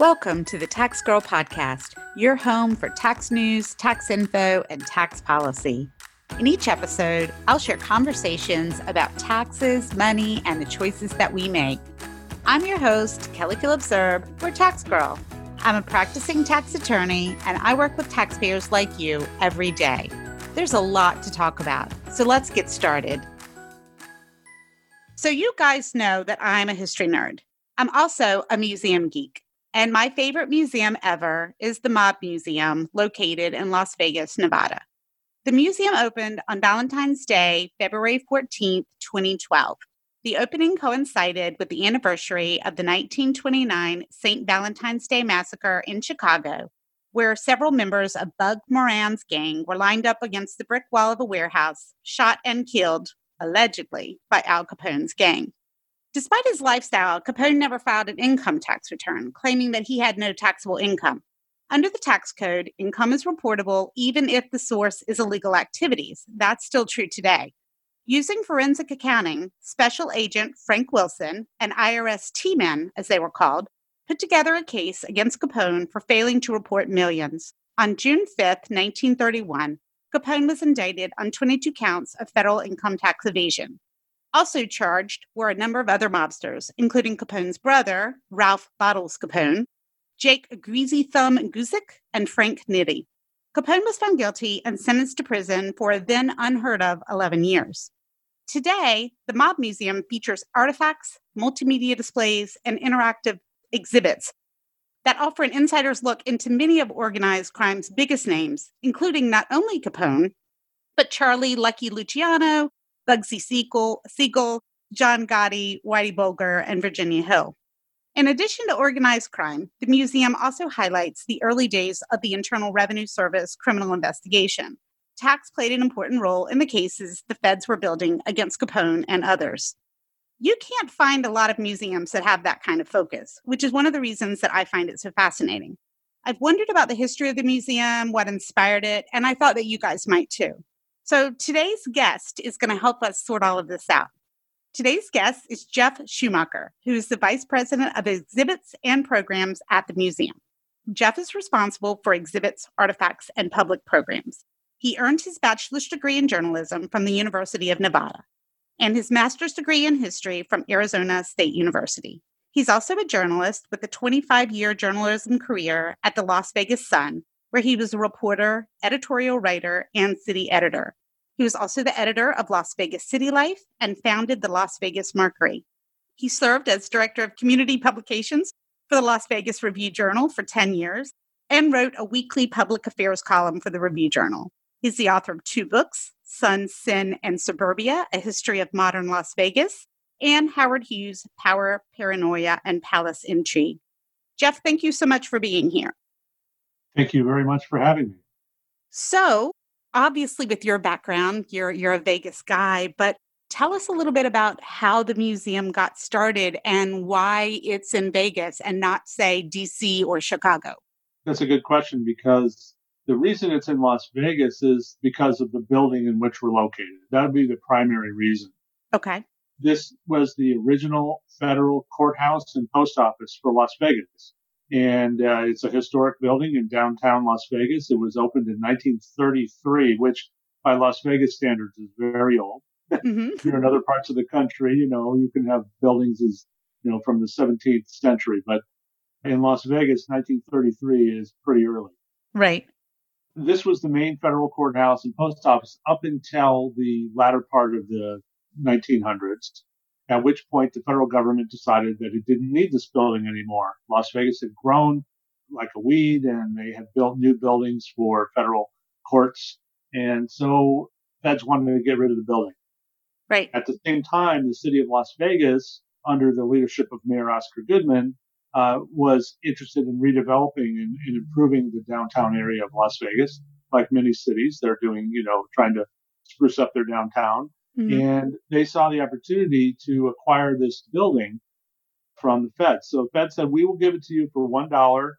Welcome to the Tax Girl Podcast, your home for tax news, tax info, and tax policy. In each episode, I'll share conversations about taxes, money, and the choices that we make. I'm your host, Kelly Phillips Erb, or Tax Girl. I'm a practicing tax attorney, and I work with taxpayers like you every day. There's a lot to talk about, so let's get started. So, you guys know that I'm a history nerd. I'm also a museum geek. And my favorite museum ever is the Mob Museum, located in Las Vegas, Nevada. The museum opened on Valentine's Day, February 14th, 2012. The opening coincided with the anniversary of the 1929 St. Valentine's Day Massacre in Chicago, where several members of Bugs Moran's gang were lined up against the brick wall of a warehouse, shot and killed, allegedly, by Al Capone's gang. Despite his lifestyle, Capone never filed an income tax return, claiming that he had no taxable income. Under the tax code, income is reportable even if the source is illegal activities. That's still true today. Using forensic accounting, Special Agent Frank Wilson and IRS T men, as they were called, put together a case against Capone for failing to report millions. On June 5, 1931, Capone was indicted on 22 counts of federal income tax evasion. Also charged were a number of other mobsters, including Capone's brother, Ralph Bottles Capone, Jake Greasy Thumb Guzik, and Frank Nitti. Capone was found guilty and sentenced to prison for a then unheard of 11 years. Today, the Mob Museum features artifacts, multimedia displays, and interactive exhibits that offer an insider's look into many of organized crime's biggest names, including not only Capone, but Charlie Lucky Luciano, Bugsy Siegel, Siegel John Gotti, Whitey Bulger, and Virginia Hill. In addition to organized crime, the museum also highlights the early days of the Internal Revenue Service criminal investigation. Tax played an important role in the cases the feds were building against Capone and others. You can't find a lot of museums that have that kind of focus, which is one of the reasons that I find it so fascinating. I've wondered about the history of the museum, what inspired it, and I thought that you guys might too. So today's guest is going to help us sort all of this out. Today's guest is Jeff Schumacher, who is the Vice President of Exhibits and Programs at the museum. Jeff is responsible for exhibits, artifacts, and public programs. He earned his bachelor's degree in journalism from the University of Nevada and his master's degree in history from Arizona State University. He's also a journalist with a 25 year journalism career at the Las Vegas Sun, where he was a reporter, editorial writer, and city editor. He was also the editor of Las Vegas City Life and founded the Las Vegas Mercury. He served as director of community publications for the Las Vegas Review Journal for 10 years and wrote a weekly public affairs column for the Review Journal. He's the author of two books Sun, Sin, and Suburbia A History of Modern Las Vegas, and Howard Hughes' Power, Paranoia, and Palace Intrigue. Jeff, thank you so much for being here. Thank you very much for having me. So, obviously with your background, you're you're a Vegas guy, but tell us a little bit about how the museum got started and why it's in Vegas and not say DC or Chicago. That's a good question because the reason it's in Las Vegas is because of the building in which we're located. That would be the primary reason. Okay. This was the original federal courthouse and post office for Las Vegas and uh, it's a historic building in downtown Las Vegas. It was opened in 1933, which by Las Vegas standards is very old. Mm-hmm. In other parts of the country, you know, you can have buildings as you know from the 17th century, but in Las Vegas, 1933 is pretty early. Right. This was the main federal courthouse and post office up until the latter part of the 1900s at which point the federal government decided that it didn't need this building anymore. Las Vegas had grown like a weed and they had built new buildings for federal courts. And so feds wanted to get rid of the building. Right. At the same time, the city of Las Vegas, under the leadership of Mayor Oscar Goodman, uh, was interested in redeveloping and, and improving the downtown area of Las Vegas. Like many cities, they're doing, you know, trying to spruce up their downtown. Mm-hmm. And they saw the opportunity to acquire this building from the Fed. So the Fed said, we will give it to you for $1,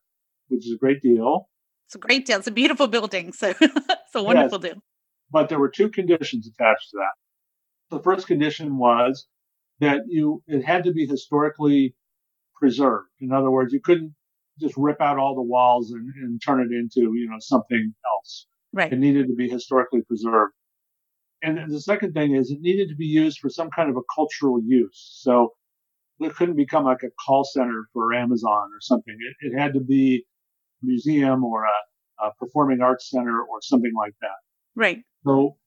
which is a great deal. It's a great deal. It's a beautiful building. So it's a wonderful yes. deal. But there were two conditions attached to that. The first condition was that you, it had to be historically preserved. In other words, you couldn't just rip out all the walls and, and turn it into, you know, something else. Right. It needed to be historically preserved. And the second thing is it needed to be used for some kind of a cultural use. So it couldn't become like a call center for Amazon or something. It, it had to be a museum or a, a performing arts center or something like that. Right. So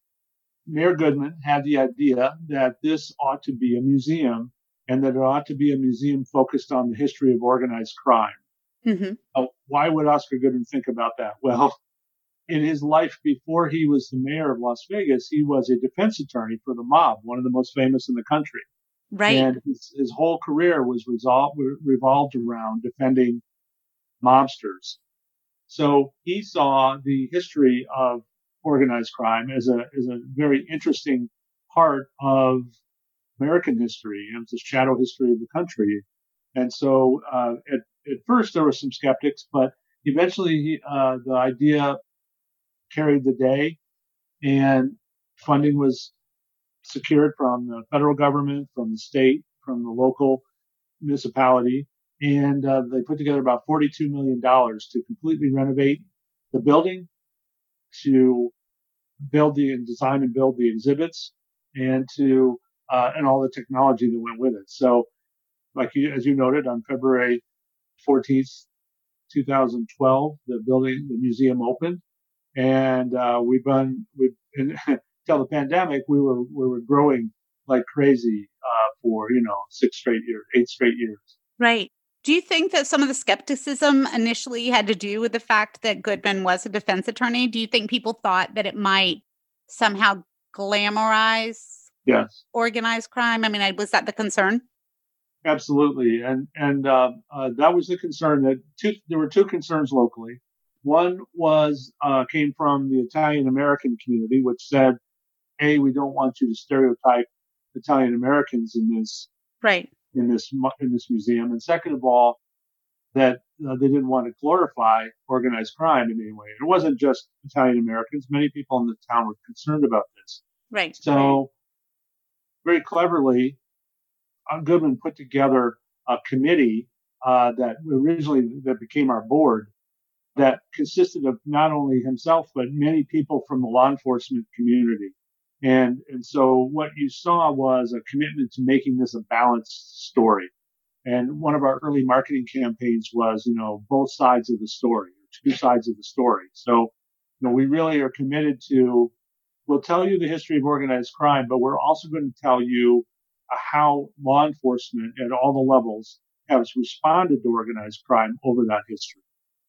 Mayor Goodman had the idea that this ought to be a museum and that it ought to be a museum focused on the history of organized crime. Mm-hmm. Uh, why would Oscar Goodman think about that? Well, in his life before he was the mayor of Las Vegas, he was a defense attorney for the mob, one of the most famous in the country. Right. And his, his whole career was resolved, revolved around defending mobsters. So he saw the history of organized crime as a, as a very interesting part of American history. and a shadow history of the country. And so, uh, at, at first there were some skeptics, but eventually, uh, the idea carried the day and funding was secured from the federal government, from the state, from the local municipality. And uh, they put together about $42 million to completely renovate the building, to build the and design and build the exhibits, and to uh, and all the technology that went with it. So, like you, as you noted, on February 14th, 2012, the building, the museum opened, and uh, we've been we've until the pandemic, we were we were growing like crazy uh, for you know six straight years, eight straight years. Right. Do you think that some of the skepticism initially had to do with the fact that Goodman was a defense attorney? Do you think people thought that it might somehow glamorize yes organized crime? I mean, was that the concern? Absolutely, and and uh, uh, that was the concern. That two, there were two concerns locally. One was uh, came from the Italian American community, which said, "A, we don't want you to stereotype Italian Americans in this right in this in this museum." And second of all, that uh, they didn't want to glorify organized crime in any way. It wasn't just Italian Americans; many people in the town were concerned about this. Right. So, very cleverly, uh, Goodman put together a committee uh, that originally that became our board that consisted of not only himself, but many people from the law enforcement community. And, and so what you saw was a commitment to making this a balanced story. And one of our early marketing campaigns was, you know, both sides of the story, two sides of the story. So, you know, we really are committed to, we'll tell you the history of organized crime, but we're also going to tell you uh, how law enforcement at all the levels has responded to organized crime over that history.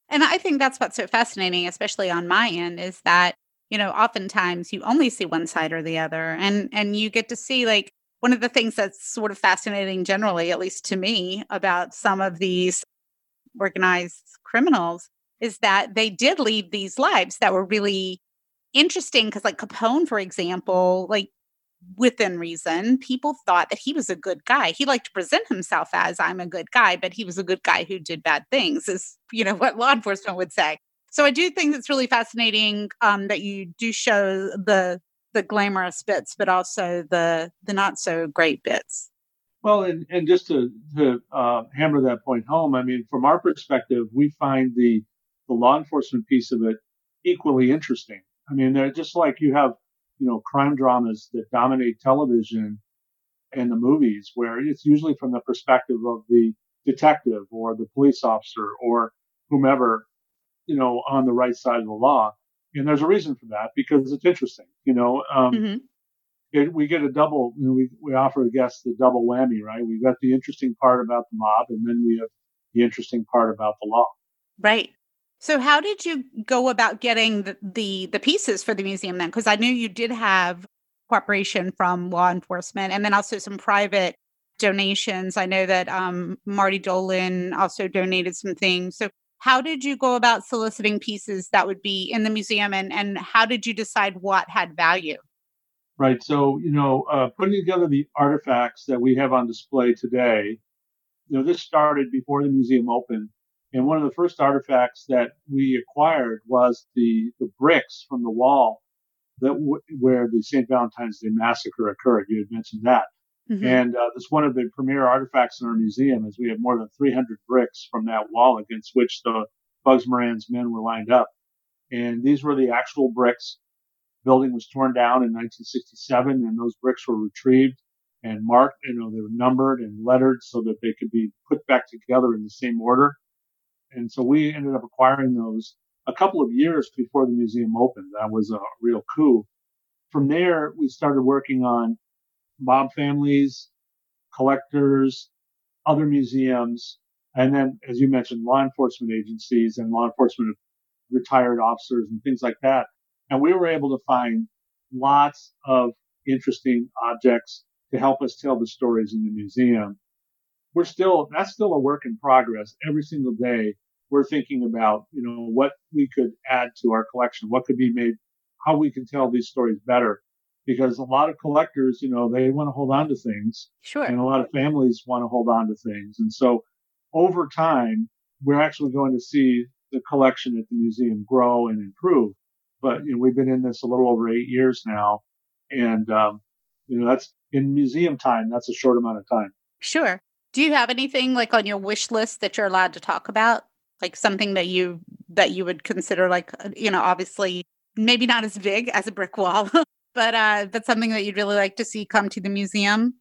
And I think that's what's so fascinating, especially on my end, is that, you know, oftentimes you only see one side or the other. And and you get to see like one of the things that's sort of fascinating generally, at least to me, about some of these organized criminals is that they did lead these lives that were really interesting. Cause like Capone, for example, like within reason, people thought that he was a good guy. He liked to present himself as I'm a good guy, but he was a good guy who did bad things, is you know what law enforcement would say. So I do think it's really fascinating um, that you do show the the glamorous bits, but also the the not so great bits. Well, and, and just to, to uh, hammer that point home, I mean, from our perspective, we find the the law enforcement piece of it equally interesting. I mean, they're just like you have you know, crime dramas that dominate television and the movies where it's usually from the perspective of the detective or the police officer or whomever, you know, on the right side of the law. And there's a reason for that because it's interesting, you know. Um, mm-hmm. it, we get a double, you know, we, we offer the guests the double whammy, right? We've got the interesting part about the mob and then we have the interesting part about the law. Right. So how did you go about getting the the, the pieces for the museum then? Because I knew you did have cooperation from law enforcement and then also some private donations. I know that um, Marty Dolan also donated some things. So how did you go about soliciting pieces that would be in the museum and, and how did you decide what had value? Right. So, you know, uh, putting together the artifacts that we have on display today, you know, this started before the museum opened and one of the first artifacts that we acquired was the, the bricks from the wall that w- where the St. Valentine's Day massacre occurred. You had mentioned that. Mm-hmm. And uh, that's one of the premier artifacts in our museum is we have more than 300 bricks from that wall against which the Bugs Moran's men were lined up. And these were the actual bricks. The Building was torn down in 1967 and those bricks were retrieved and marked, you know, they were numbered and lettered so that they could be put back together in the same order. And so we ended up acquiring those a couple of years before the museum opened. That was a real coup. From there, we started working on mob families, collectors, other museums, and then, as you mentioned, law enforcement agencies and law enforcement retired officers and things like that. And we were able to find lots of interesting objects to help us tell the stories in the museum. We're still, that's still a work in progress. Every single day, we're thinking about, you know, what we could add to our collection, what could be made, how we can tell these stories better because a lot of collectors, you know, they want to hold on to things. Sure. And a lot of families want to hold on to things. And so over time, we're actually going to see the collection at the museum grow and improve. But, you know, we've been in this a little over eight years now. And, um, you know, that's in museum time, that's a short amount of time. Sure. Do you have anything like on your wish list that you're allowed to talk about? Like something that you, that you would consider like, uh, you know, obviously maybe not as big as a brick wall, but uh, that's something that you'd really like to see come to the museum.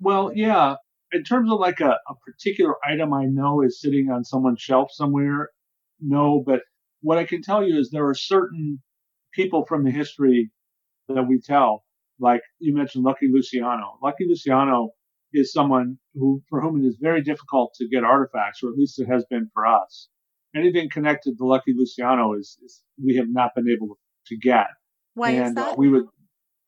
Well, yeah. In terms of like a, a particular item I know is sitting on someone's shelf somewhere, no. But what I can tell you is there are certain people from the history that we tell. Like you mentioned, Lucky Luciano. Lucky Luciano is someone who, for whom it is very difficult to get artifacts, or at least it has been for us. Anything connected to Lucky Luciano is, is we have not been able to get. Why and, is that? Uh, we would.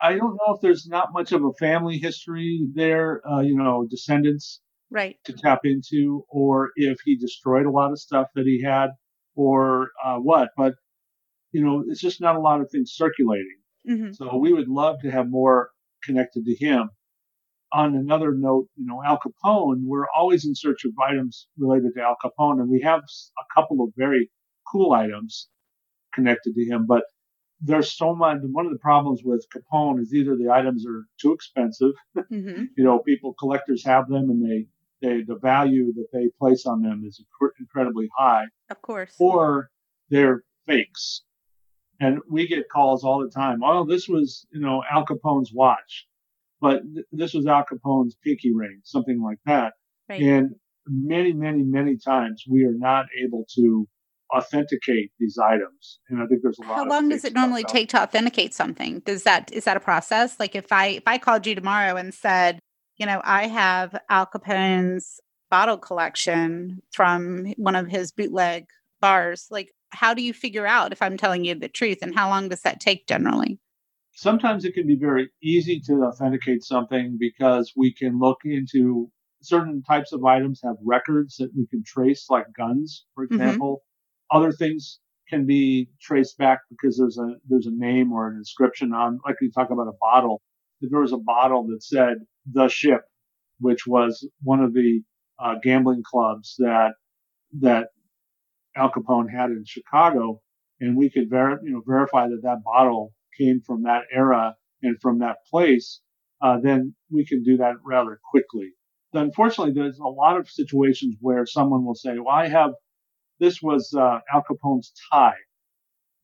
I don't know if there's not much of a family history there, uh, you know, descendants right to tap into, or if he destroyed a lot of stuff that he had, or uh, what. But you know, it's just not a lot of things circulating. Mm-hmm. So we would love to have more connected to him. On another note, you know, Al Capone, we're always in search of items related to Al Capone, and we have a couple of very cool items connected to him, but there's so much. One of the problems with Capone is either the items are too expensive, mm-hmm. you know, people collectors have them and they they the value that they place on them is incredibly high. Of course. Or they're fakes, and we get calls all the time. Oh, this was you know Al Capone's watch, but th- this was Al Capone's pinky ring, something like that. Right. And many, many, many times we are not able to authenticate these items. And I think there's a lot. How long does it normally take to authenticate something? Does that is that a process? Like if I if I called you tomorrow and said, you know, I have Al Capone's bottle collection from one of his bootleg bars, like how do you figure out if I'm telling you the truth and how long does that take generally? Sometimes it can be very easy to authenticate something because we can look into certain types of items have records that we can trace, like guns, for mm-hmm. example. Mm-hmm other things can be traced back because there's a there's a name or an inscription on like we talk about a bottle if there was a bottle that said the ship which was one of the uh, gambling clubs that that Al Capone had in Chicago and we could ver- you know verify that that bottle came from that era and from that place uh, then we can do that rather quickly unfortunately there's a lot of situations where someone will say well I have this was uh, Al Capone's tie.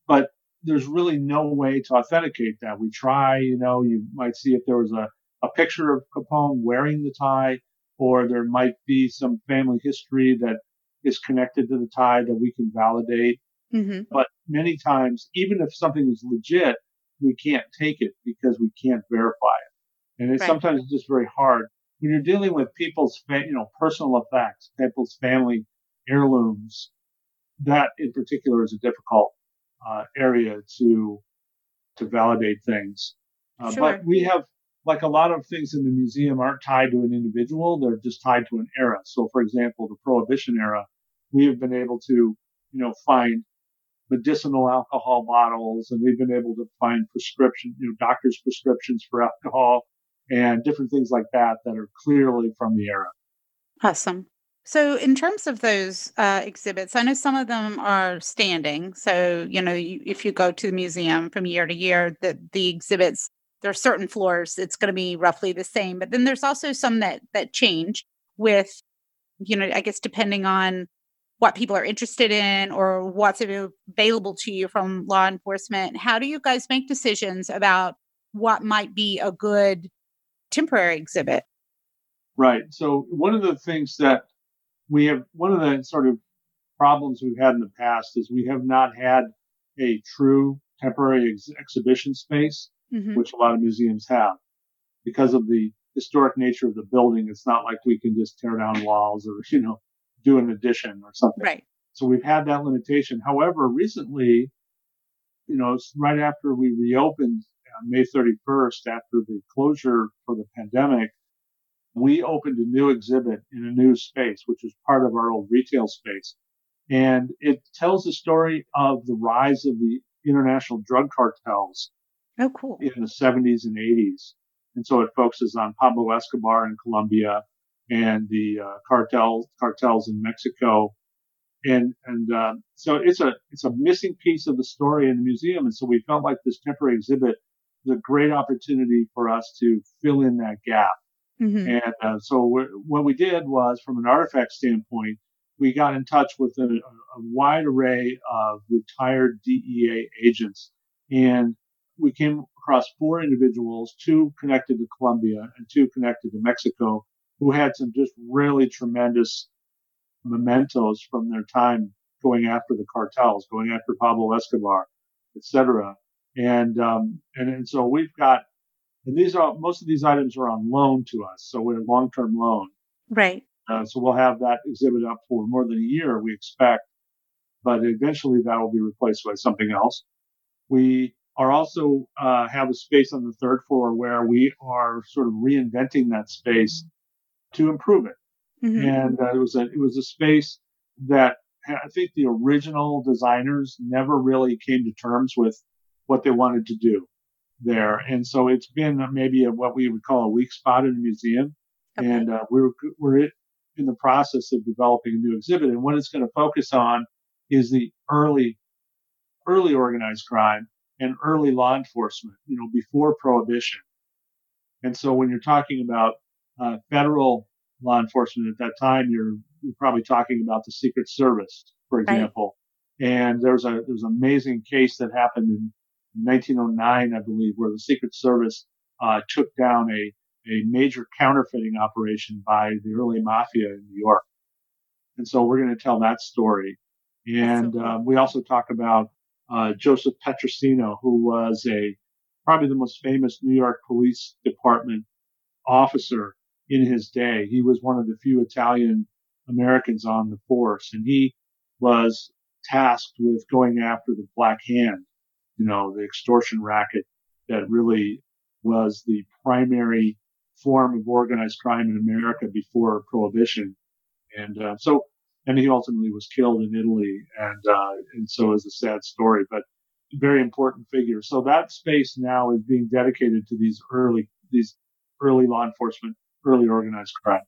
But there's really no way to authenticate that. We try, you know, you might see if there was a, a picture of Capone wearing the tie, or there might be some family history that is connected to the tie that we can validate. Mm-hmm. But many times, even if something is legit, we can't take it because we can't verify it. And it's right. sometimes just very hard when you're dealing with people's, you know, personal effects, people's family heirlooms, that in particular is a difficult uh, area to to validate things. Uh, sure. But we have, like a lot of things in the museum, aren't tied to an individual; they're just tied to an era. So, for example, the Prohibition era, we have been able to, you know, find medicinal alcohol bottles, and we've been able to find prescription, you know, doctors' prescriptions for alcohol and different things like that that are clearly from the era. Awesome. So, in terms of those uh, exhibits, I know some of them are standing. So, you know, you, if you go to the museum from year to year, the, the exhibits there are certain floors it's going to be roughly the same but then there's also some that that change with you know i guess depending on what people are interested in or what's available to you from law enforcement how do you guys make decisions about what might be a good temporary exhibit right so one of the things that we have one of the sort of problems we've had in the past is we have not had a true temporary ex- exhibition space mm-hmm. which a lot of museums have. Because of the historic nature of the building, it's not like we can just tear down walls or, you know, do an addition or something. Right. So we've had that limitation. However, recently, you know, right after we reopened on May 31st, after the closure for the pandemic, we opened a new exhibit in a new space, which is part of our old retail space. And it tells the story of the rise of the international drug cartels Oh, cool. In the 70s and 80s. And so it focuses on Pablo Escobar in Colombia and the uh, cartels cartels in Mexico. And, and, uh, so it's a, it's a missing piece of the story in the museum. And so we felt like this temporary exhibit was a great opportunity for us to fill in that gap. Mm-hmm. And uh, so what we did was, from an artifact standpoint, we got in touch with a, a wide array of retired DEA agents and we came across four individuals, two connected to Colombia and two connected to Mexico, who had some just really tremendous mementos from their time going after the cartels, going after Pablo Escobar, etc. And, um, and and so we've got, and these are most of these items are on loan to us, so we're long-term loan. Right. Uh, so we'll have that exhibit up for more than a year, we expect, but eventually that will be replaced by something else. We are also uh, have a space on the third floor where we are sort of reinventing that space to improve it. Mm-hmm. And uh, it was a it was a space that I think the original designers never really came to terms with what they wanted to do there, and so it's been maybe a, what we would call a weak spot in the museum. Okay. And uh, we're we're in the process of developing a new exhibit, and what it's going to focus on is the early early organized crime and early law enforcement, you know, before prohibition. And so when you're talking about uh, federal law enforcement at that time, you're, you're probably talking about the Secret Service, for example. Right. And there's a there's an amazing case that happened in 1909, I believe, where the Secret Service uh, took down a a major counterfeiting operation by the early mafia in New York. And so we're going to tell that story. And so cool. um, we also talk about uh, Joseph Petrosino, who was a probably the most famous New York Police Department officer in his day. He was one of the few Italian Americans on the force, and he was tasked with going after the Black Hand, you know, the extortion racket that really was the primary form of organized crime in America before Prohibition. And uh, so and he ultimately was killed in Italy, and uh, and so is a sad story, but very important figure. So that space now is being dedicated to these early these early law enforcement, early organized crime.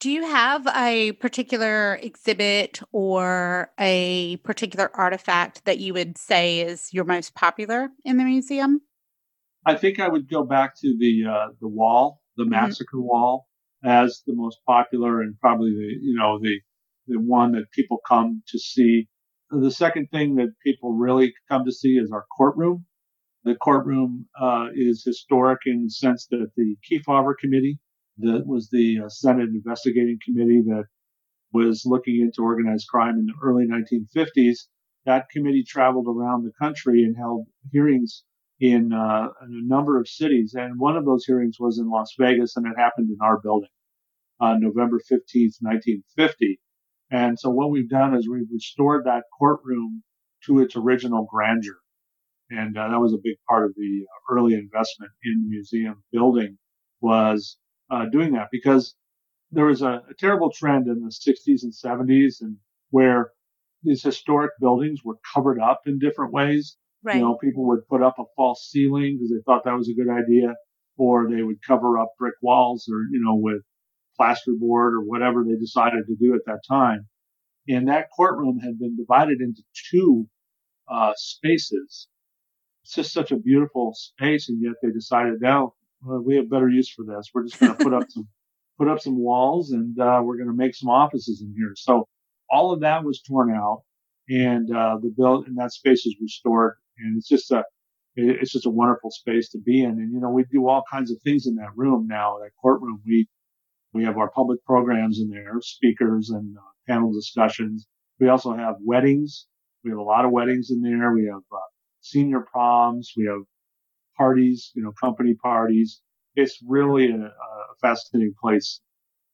Do you have a particular exhibit or a particular artifact that you would say is your most popular in the museum? I think I would go back to the uh, the wall, the mm-hmm. massacre mm-hmm. wall, as the most popular and probably the you know the the one that people come to see. The second thing that people really come to see is our courtroom. The courtroom uh, is historic in the sense that the Kefauver Committee, that was the uh, Senate investigating committee that was looking into organized crime in the early 1950s. That committee traveled around the country and held hearings in, uh, in a number of cities. And one of those hearings was in Las Vegas, and it happened in our building on November 15th, 1950. And so what we've done is we've restored that courtroom to its original grandeur. And uh, that was a big part of the uh, early investment in the museum building was uh, doing that because there was a, a, terrible trend in the 60s and 70s and where these historic buildings were covered up in different ways. Right. You know, people would put up a false ceiling because they thought that was a good idea, or they would cover up brick walls or, you know, with plasterboard or whatever they decided to do at that time. And that courtroom had been divided into two uh, spaces. it's just such a beautiful space, and yet they decided now well, we have better use for this. We're just going to put up some put up some walls, and uh, we're going to make some offices in here. So all of that was torn out, and uh, the build and that space is restored, and it's just a it's just a wonderful space to be in. And you know, we do all kinds of things in that room now, that courtroom. We we have our public programs in there, speakers and uh, panel discussions. We also have weddings. We have a lot of weddings in there. We have uh, senior proms. We have parties, you know, company parties. It's really a, a fascinating place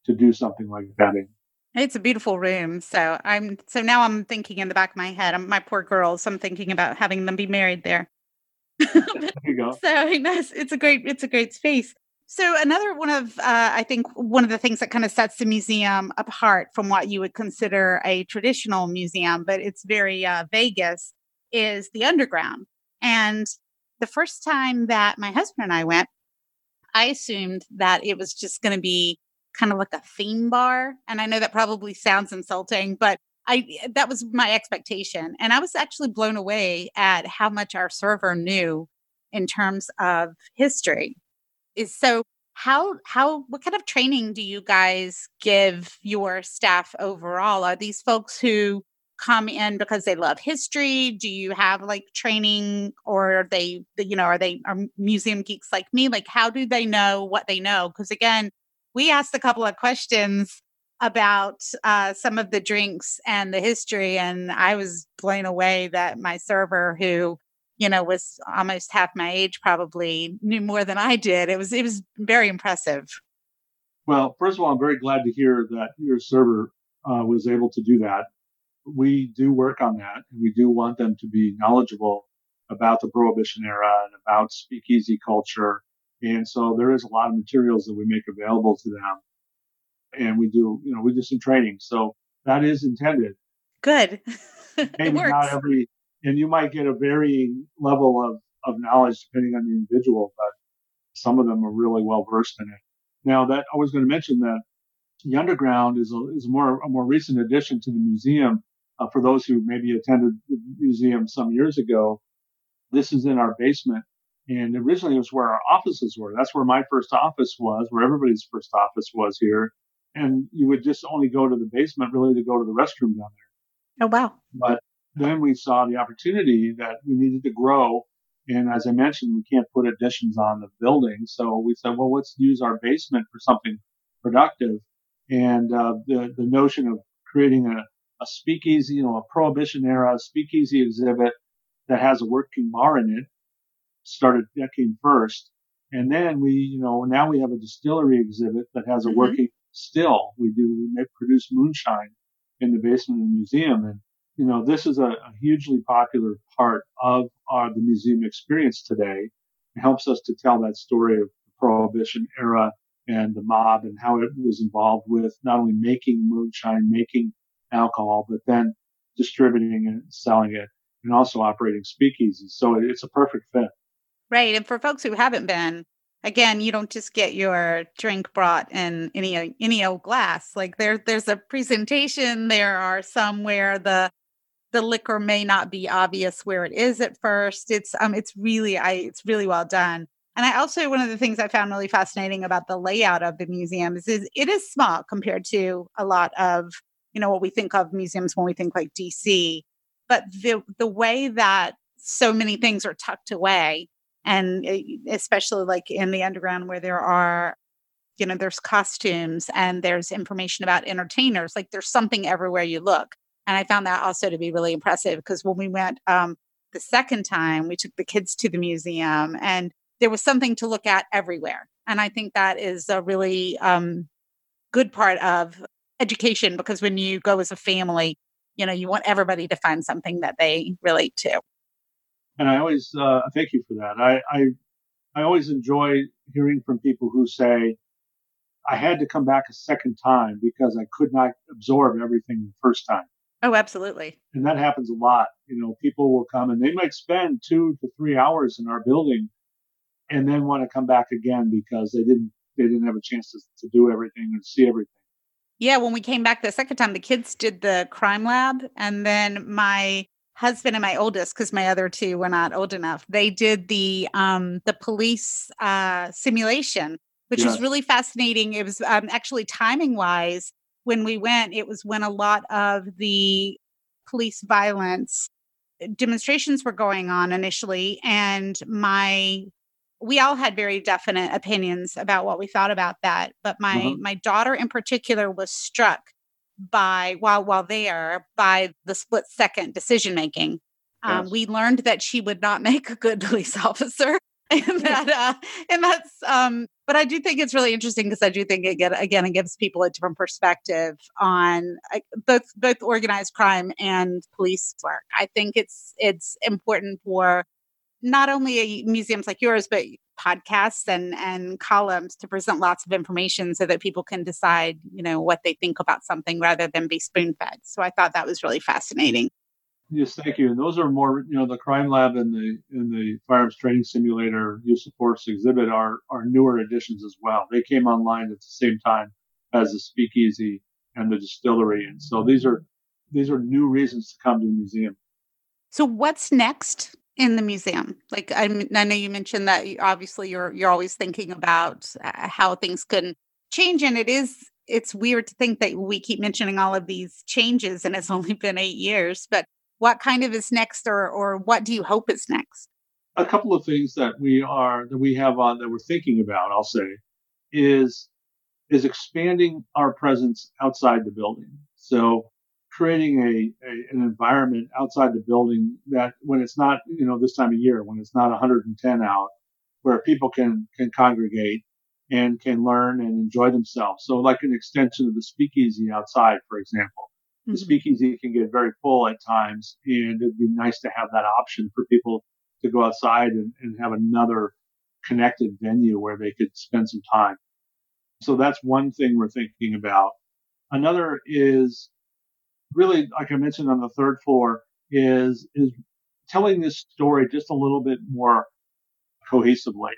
to do something like that in. It's a beautiful room. So I'm so now I'm thinking in the back of my head, I'm, my poor girls. I'm thinking about having them be married there. there you go. So it's, it's a great it's a great space. So another one of uh, I think one of the things that kind of sets the museum apart from what you would consider a traditional museum, but it's very uh, Vegas, is the underground. And the first time that my husband and I went, I assumed that it was just going to be kind of like a theme bar. And I know that probably sounds insulting, but I that was my expectation. And I was actually blown away at how much our server knew in terms of history is so how how what kind of training do you guys give your staff overall are these folks who come in because they love history do you have like training or are they you know are they are museum geeks like me like how do they know what they know because again we asked a couple of questions about uh, some of the drinks and the history and i was blown away that my server who you know, was almost half my age, probably knew more than I did. It was it was very impressive. Well, first of all, I'm very glad to hear that your server uh, was able to do that. We do work on that, and we do want them to be knowledgeable about the Prohibition era and about speakeasy culture. And so there is a lot of materials that we make available to them, and we do, you know, we do some training. So that is intended. Good. Maybe not every and you might get a varying level of, of knowledge depending on the individual, but some of them are really well versed in it. Now that I was going to mention that the underground is a, is more, a more recent addition to the museum. Uh, for those who maybe attended the museum some years ago, this is in our basement. And originally it was where our offices were. That's where my first office was, where everybody's first office was here. And you would just only go to the basement really to go to the restroom down there. Oh, wow. But then we saw the opportunity that we needed to grow. And as I mentioned, we can't put additions on the building. So we said, well, let's use our basement for something productive. And uh, the, the notion of creating a, a speakeasy, you know, a prohibition era speakeasy exhibit that has a working bar in it started that came first. And then we, you know, now we have a distillery exhibit that has a mm-hmm. working still. We do, we make, produce moonshine in the basement of the museum. And you know, this is a, a hugely popular part of uh, the museum experience today. It helps us to tell that story of the Prohibition era and the mob and how it was involved with not only making moonshine, making alcohol, but then distributing and selling it, and also operating speakeasies. So it's a perfect fit. Right. And for folks who haven't been, again, you don't just get your drink brought in any any old glass. Like there there's a presentation. There are some where the the liquor may not be obvious where it is at first. It's um it's really I it's really well done. And I also one of the things I found really fascinating about the layout of the museum is, is it is small compared to a lot of you know what we think of museums when we think like DC. But the the way that so many things are tucked away and eh, especially like in the underground where there are you know there's costumes and there's information about entertainers like there's something everywhere you look and I found that also to be really impressive because when we went um, the second time, we took the kids to the museum and there was something to look at everywhere. And I think that is a really um, good part of education because when you go as a family, you know, you want everybody to find something that they relate to. And I always uh, thank you for that. I, I I always enjoy hearing from people who say, I had to come back a second time because I could not absorb everything the first time. Oh, absolutely. And that happens a lot. You know, people will come and they might spend two to three hours in our building and then want to come back again because they didn't they didn't have a chance to, to do everything and see everything. Yeah, when we came back the second time, the kids did the crime lab, and then my husband and my oldest, because my other two were not old enough, they did the um, the police uh, simulation, which was really fascinating. It was um, actually timing wise when we went. It was when a lot of the police violence demonstrations were going on initially, and my we all had very definite opinions about what we thought about that. But my mm-hmm. my daughter in particular was struck by while while there by the split second decision making. Um, yes. We learned that she would not make a good police officer, and that uh, and that's. Um, but I do think it's really interesting because I do think it get, again it gives people a different perspective on uh, both both organized crime and police work. I think it's it's important for not only museums like yours, but podcasts and and columns to present lots of information so that people can decide you know what they think about something rather than be spoon fed so i thought that was really fascinating. Yes thank you. And those are more you know the crime lab and the in the firearms training simulator use of force exhibit are are newer additions as well. They came online at the same time as the speakeasy and the distillery. And so these are these are new reasons to come to the museum. So what's next in the museum like I, I know you mentioned that you, obviously you're you're always thinking about uh, how things can change and it is it's weird to think that we keep mentioning all of these changes and it's only been eight years but what kind of is next or or what do you hope is next? A couple of things that we are that we have on that we're thinking about i'll say is is expanding our presence outside the building. So creating a, a, an environment outside the building that when it's not you know this time of year when it's not 110 out where people can can congregate and can learn and enjoy themselves. So like an extension of the speakeasy outside for example. Mm-hmm. the speakeasy can get very full at times and it'd be nice to have that option for people to go outside and, and have another connected venue where they could spend some time. So that's one thing we're thinking about. Another is really, like I mentioned on the third floor, is is telling this story just a little bit more cohesively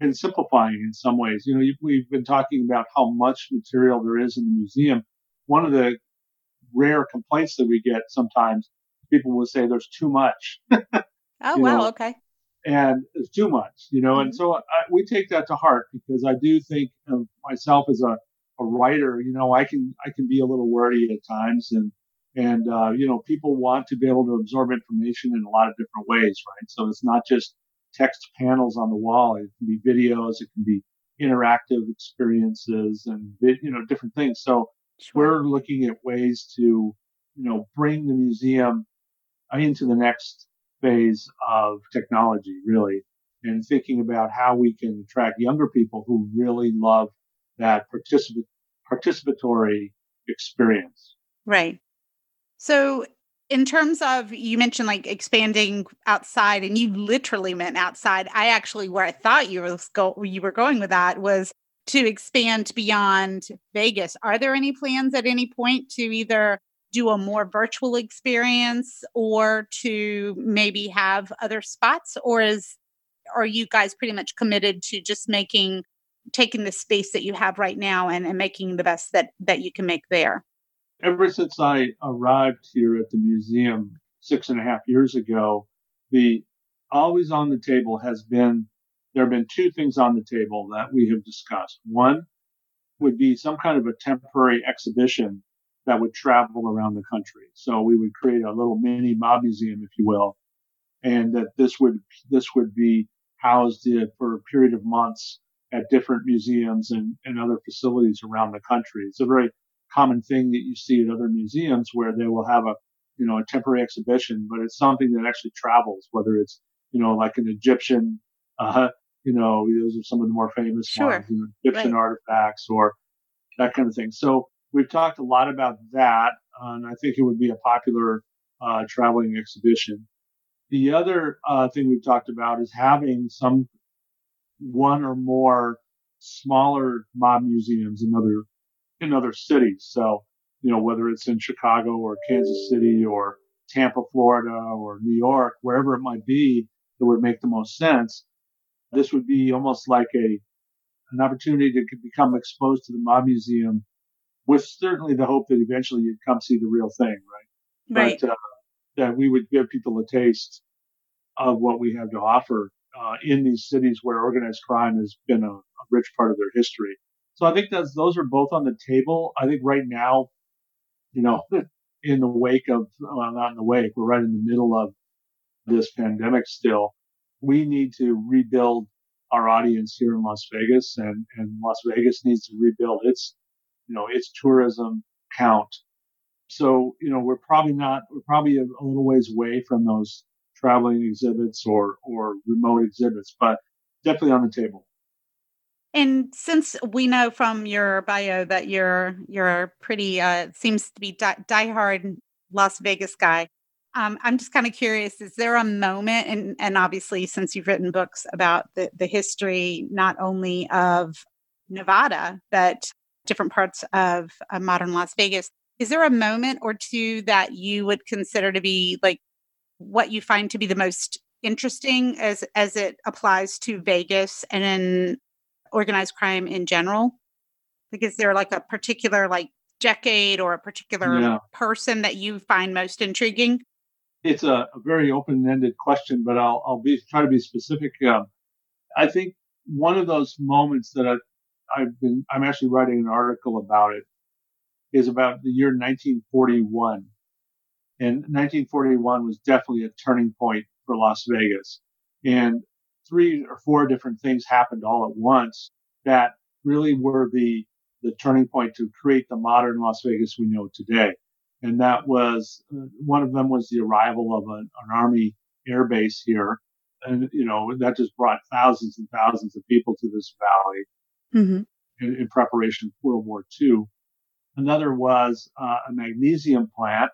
and simplifying in some ways. You know, we've been talking about how much material there is in the museum. One of the rare complaints that we get sometimes, people will say there's too much. oh, wow. Know, okay. And it's too much, you know, mm-hmm. and so I, we take that to heart because I do think of myself as a a writer, you know, I can I can be a little wordy at times, and and uh, you know, people want to be able to absorb information in a lot of different ways, right? So it's not just text panels on the wall; it can be videos, it can be interactive experiences, and you know, different things. So sure. we're looking at ways to you know bring the museum into the next phase of technology, really, and thinking about how we can attract younger people who really love that particip- participatory experience. Right. So, in terms of you mentioned like expanding outside, and you literally meant outside. I actually, where I thought you were go- you were going with that was to expand beyond Vegas. Are there any plans at any point to either do a more virtual experience or to maybe have other spots, or is are you guys pretty much committed to just making taking the space that you have right now and, and making the best that that you can make there. Ever since i arrived here at the museum six and a half years ago the always on the table has been there have been two things on the table that we have discussed. One would be some kind of a temporary exhibition that would travel around the country. So we would create a little mini mob museum if you will and that this would this would be housed uh, for a period of months at different museums and, and other facilities around the country. It's a very common thing that you see at other museums where they will have a, you know, a temporary exhibition, but it's something that actually travels, whether it's, you know, like an Egyptian, uh, you know, those are some of the more famous sure. ones, you know, Egyptian right. artifacts or that kind of thing. So we've talked a lot about that, and I think it would be a popular uh, traveling exhibition. The other uh, thing we've talked about is having some one or more smaller mob museums in other in other cities. So, you know, whether it's in Chicago or Kansas City or Tampa, Florida or New York, wherever it might be that would make the most sense, this would be almost like a an opportunity to become exposed to the mob museum with certainly the hope that eventually you'd come see the real thing, right? Right. But, uh, that we would give people a taste of what we have to offer uh, in these cities where organized crime has been a, a, rich part of their history. So I think that's those are both on the table. I think right now, you know, in the wake of well, not in the wake, we're right in the middle of this pandemic still. We need to rebuild our audience here in Las Vegas, and and Las Vegas needs to rebuild its, you know, its tourism count. So you know, we're probably not we're probably a, a little ways away from those traveling exhibits or or remote exhibits, but definitely on the table. And since we know from your bio that you're you're pretty uh, seems to be die, diehard Las Vegas guy, um, I'm just kind of curious: is there a moment, and and obviously since you've written books about the the history not only of Nevada but different parts of uh, modern Las Vegas, is there a moment or two that you would consider to be like what you find to be the most interesting as as it applies to Vegas and in organized crime in general? Like, is there like a particular like decade or a particular yeah. person that you find most intriguing? It's a, a very open-ended question, but I'll I'll be try to be specific. Um, I think one of those moments that I, I've been I'm actually writing an article about it is about the year 1941 and 1941 was definitely a turning point for Las Vegas. And three or four different things happened all at once that really were the, the turning point to create the modern Las Vegas we know today. And that was, uh, one of them was the arrival of an, an army air base here. And, you know, that just brought thousands and thousands of people to this valley mm-hmm. in, in, preparation for World War II. Another was uh, a magnesium plant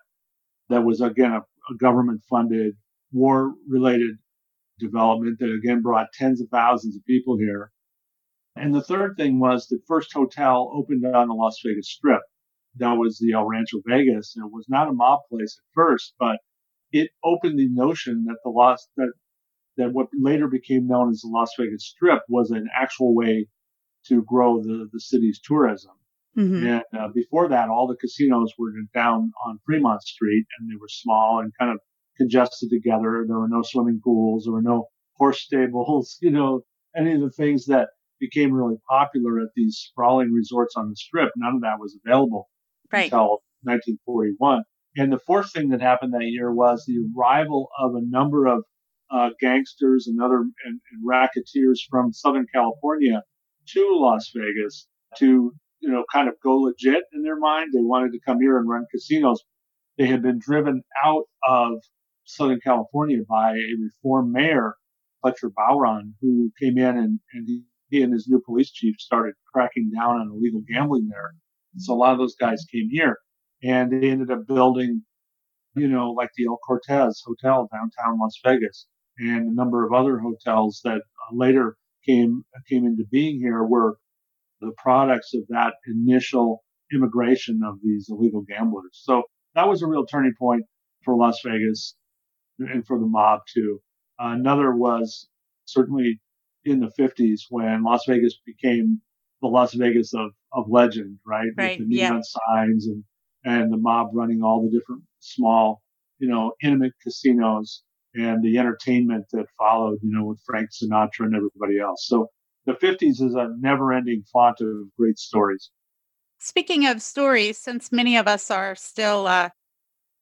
that was again a, a government funded war related development that again brought tens of thousands of people here. And the third thing was the first hotel opened on the Las Vegas Strip. That was the El Rancho Vegas. And it was not a mob place at first, but it opened the notion that the Las, that, that what later became known as the Las Vegas Strip was an actual way to grow the, the city's tourism. Mm-hmm. And uh, before that, all the casinos were down on Fremont Street and they were small and kind of congested together. There were no swimming pools. There were no horse stables, you know, any of the things that became really popular at these sprawling resorts on the strip. None of that was available right. until 1941. And the fourth thing that happened that year was the arrival of a number of uh, gangsters and other and, and racketeers from Southern California to Las Vegas to you know, kind of go legit in their mind. They wanted to come here and run casinos. They had been driven out of Southern California by a reform mayor, Fletcher Bowron, who came in and, and he, he and his new police chief started cracking down on illegal gambling there. And so a lot of those guys came here and they ended up building, you know, like the El Cortez Hotel downtown Las Vegas and a number of other hotels that uh, later came came into being here were the products of that initial immigration of these illegal gamblers. So that was a real turning point for Las Vegas and for the mob too. Uh, another was certainly in the 50s when Las Vegas became the Las Vegas of, of legend, right? right. With the neon yeah. signs and, and the mob running all the different small, you know, intimate casinos and the entertainment that followed, you know, with Frank Sinatra and everybody else. So the 50s is a never ending font of great stories. Speaking of stories, since many of us are still uh,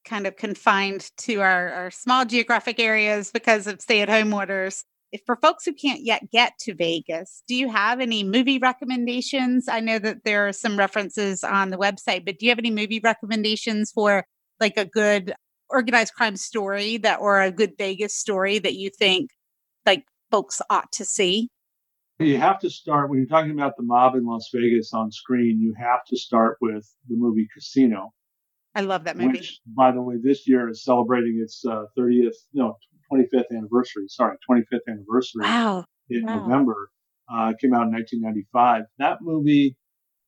kind of confined to our, our small geographic areas because of stay at home orders, if for folks who can't yet get to Vegas, do you have any movie recommendations? I know that there are some references on the website, but do you have any movie recommendations for like a good organized crime story that or a good Vegas story that you think like folks ought to see? You have to start when you're talking about the mob in Las Vegas on screen. You have to start with the movie Casino. I love that movie. Which, by the way, this year is celebrating its uh, 30th, no, 25th anniversary. Sorry, 25th anniversary. Wow. In wow. November, uh, came out in 1995. That movie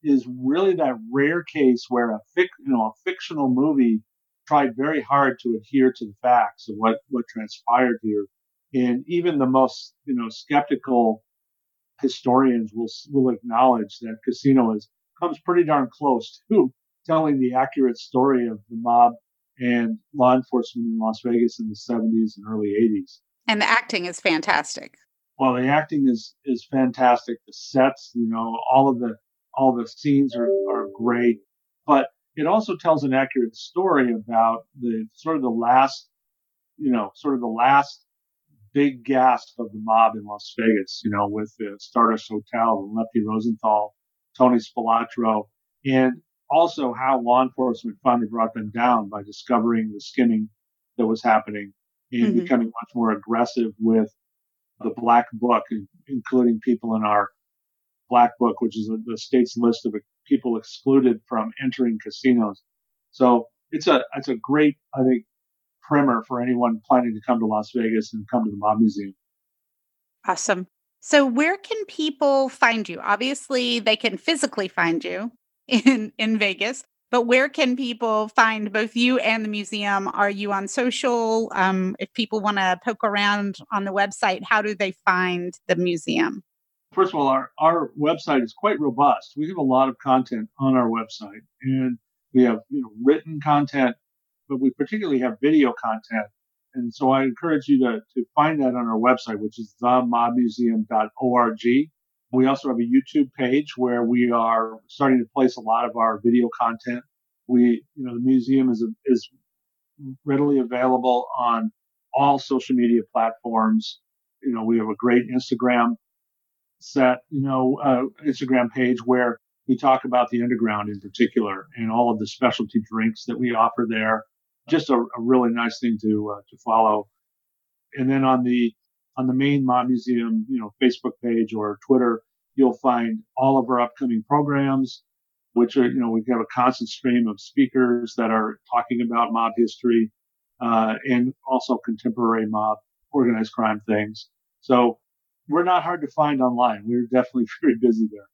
is really that rare case where a fic, you know, a fictional movie tried very hard to adhere to the facts of what what transpired here, and even the most, you know, skeptical historians will will acknowledge that Casino is comes pretty darn close to telling the accurate story of the mob and law enforcement in Las Vegas in the 70s and early 80s. And the acting is fantastic. Well, the acting is is fantastic. The sets, you know, all of the all the scenes are, are great. But it also tells an accurate story about the sort of the last, you know, sort of the last big gasp of the mob in Las Vegas, you know, with the Stardust Hotel, Lefty Rosenthal, Tony Spilotro, and also how law enforcement finally brought them down by discovering the skimming that was happening and mm-hmm. becoming much more aggressive with the black book, including people in our black book, which is the state's list of people excluded from entering casinos. So it's a it's a great, I think, primer for anyone planning to come to Las Vegas and come to the Mob Museum. Awesome. So where can people find you? Obviously, they can physically find you in in Vegas, but where can people find both you and the museum? Are you on social? Um, if people want to poke around on the website, how do they find the museum? First of all, our, our website is quite robust. We have a lot of content on our website, and we have you know written content, but we particularly have video content. And so I encourage you to, to find that on our website, which is themobmuseum.org. We also have a YouTube page where we are starting to place a lot of our video content. We, you know, the museum is, is readily available on all social media platforms. You know, we have a great Instagram set, you know, uh, Instagram page where we talk about the underground in particular and all of the specialty drinks that we offer there. Just a, a really nice thing to uh, to follow. And then on the on the main Mob Museum, you know, Facebook page or Twitter, you'll find all of our upcoming programs, which are, you know, we have a constant stream of speakers that are talking about mob history, uh, and also contemporary mob organized crime things. So we're not hard to find online. We're definitely very busy there.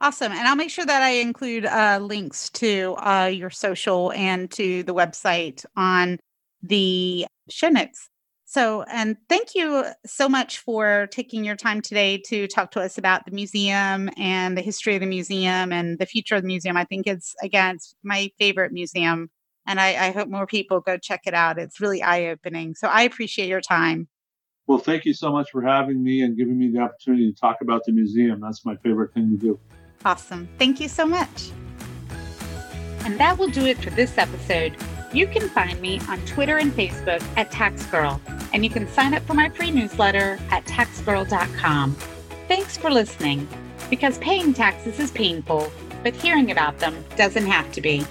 Awesome. And I'll make sure that I include uh, links to uh, your social and to the website on the show notes. So, and thank you so much for taking your time today to talk to us about the museum and the history of the museum and the future of the museum. I think it's, again, it's my favorite museum. And I, I hope more people go check it out. It's really eye opening. So I appreciate your time. Well, thank you so much for having me and giving me the opportunity to talk about the museum. That's my favorite thing to do. Awesome. Thank you so much. And that will do it for this episode. You can find me on Twitter and Facebook at TaxGirl and you can sign up for my free newsletter at taxgirl.com. Thanks for listening, because paying taxes is painful, but hearing about them doesn't have to be.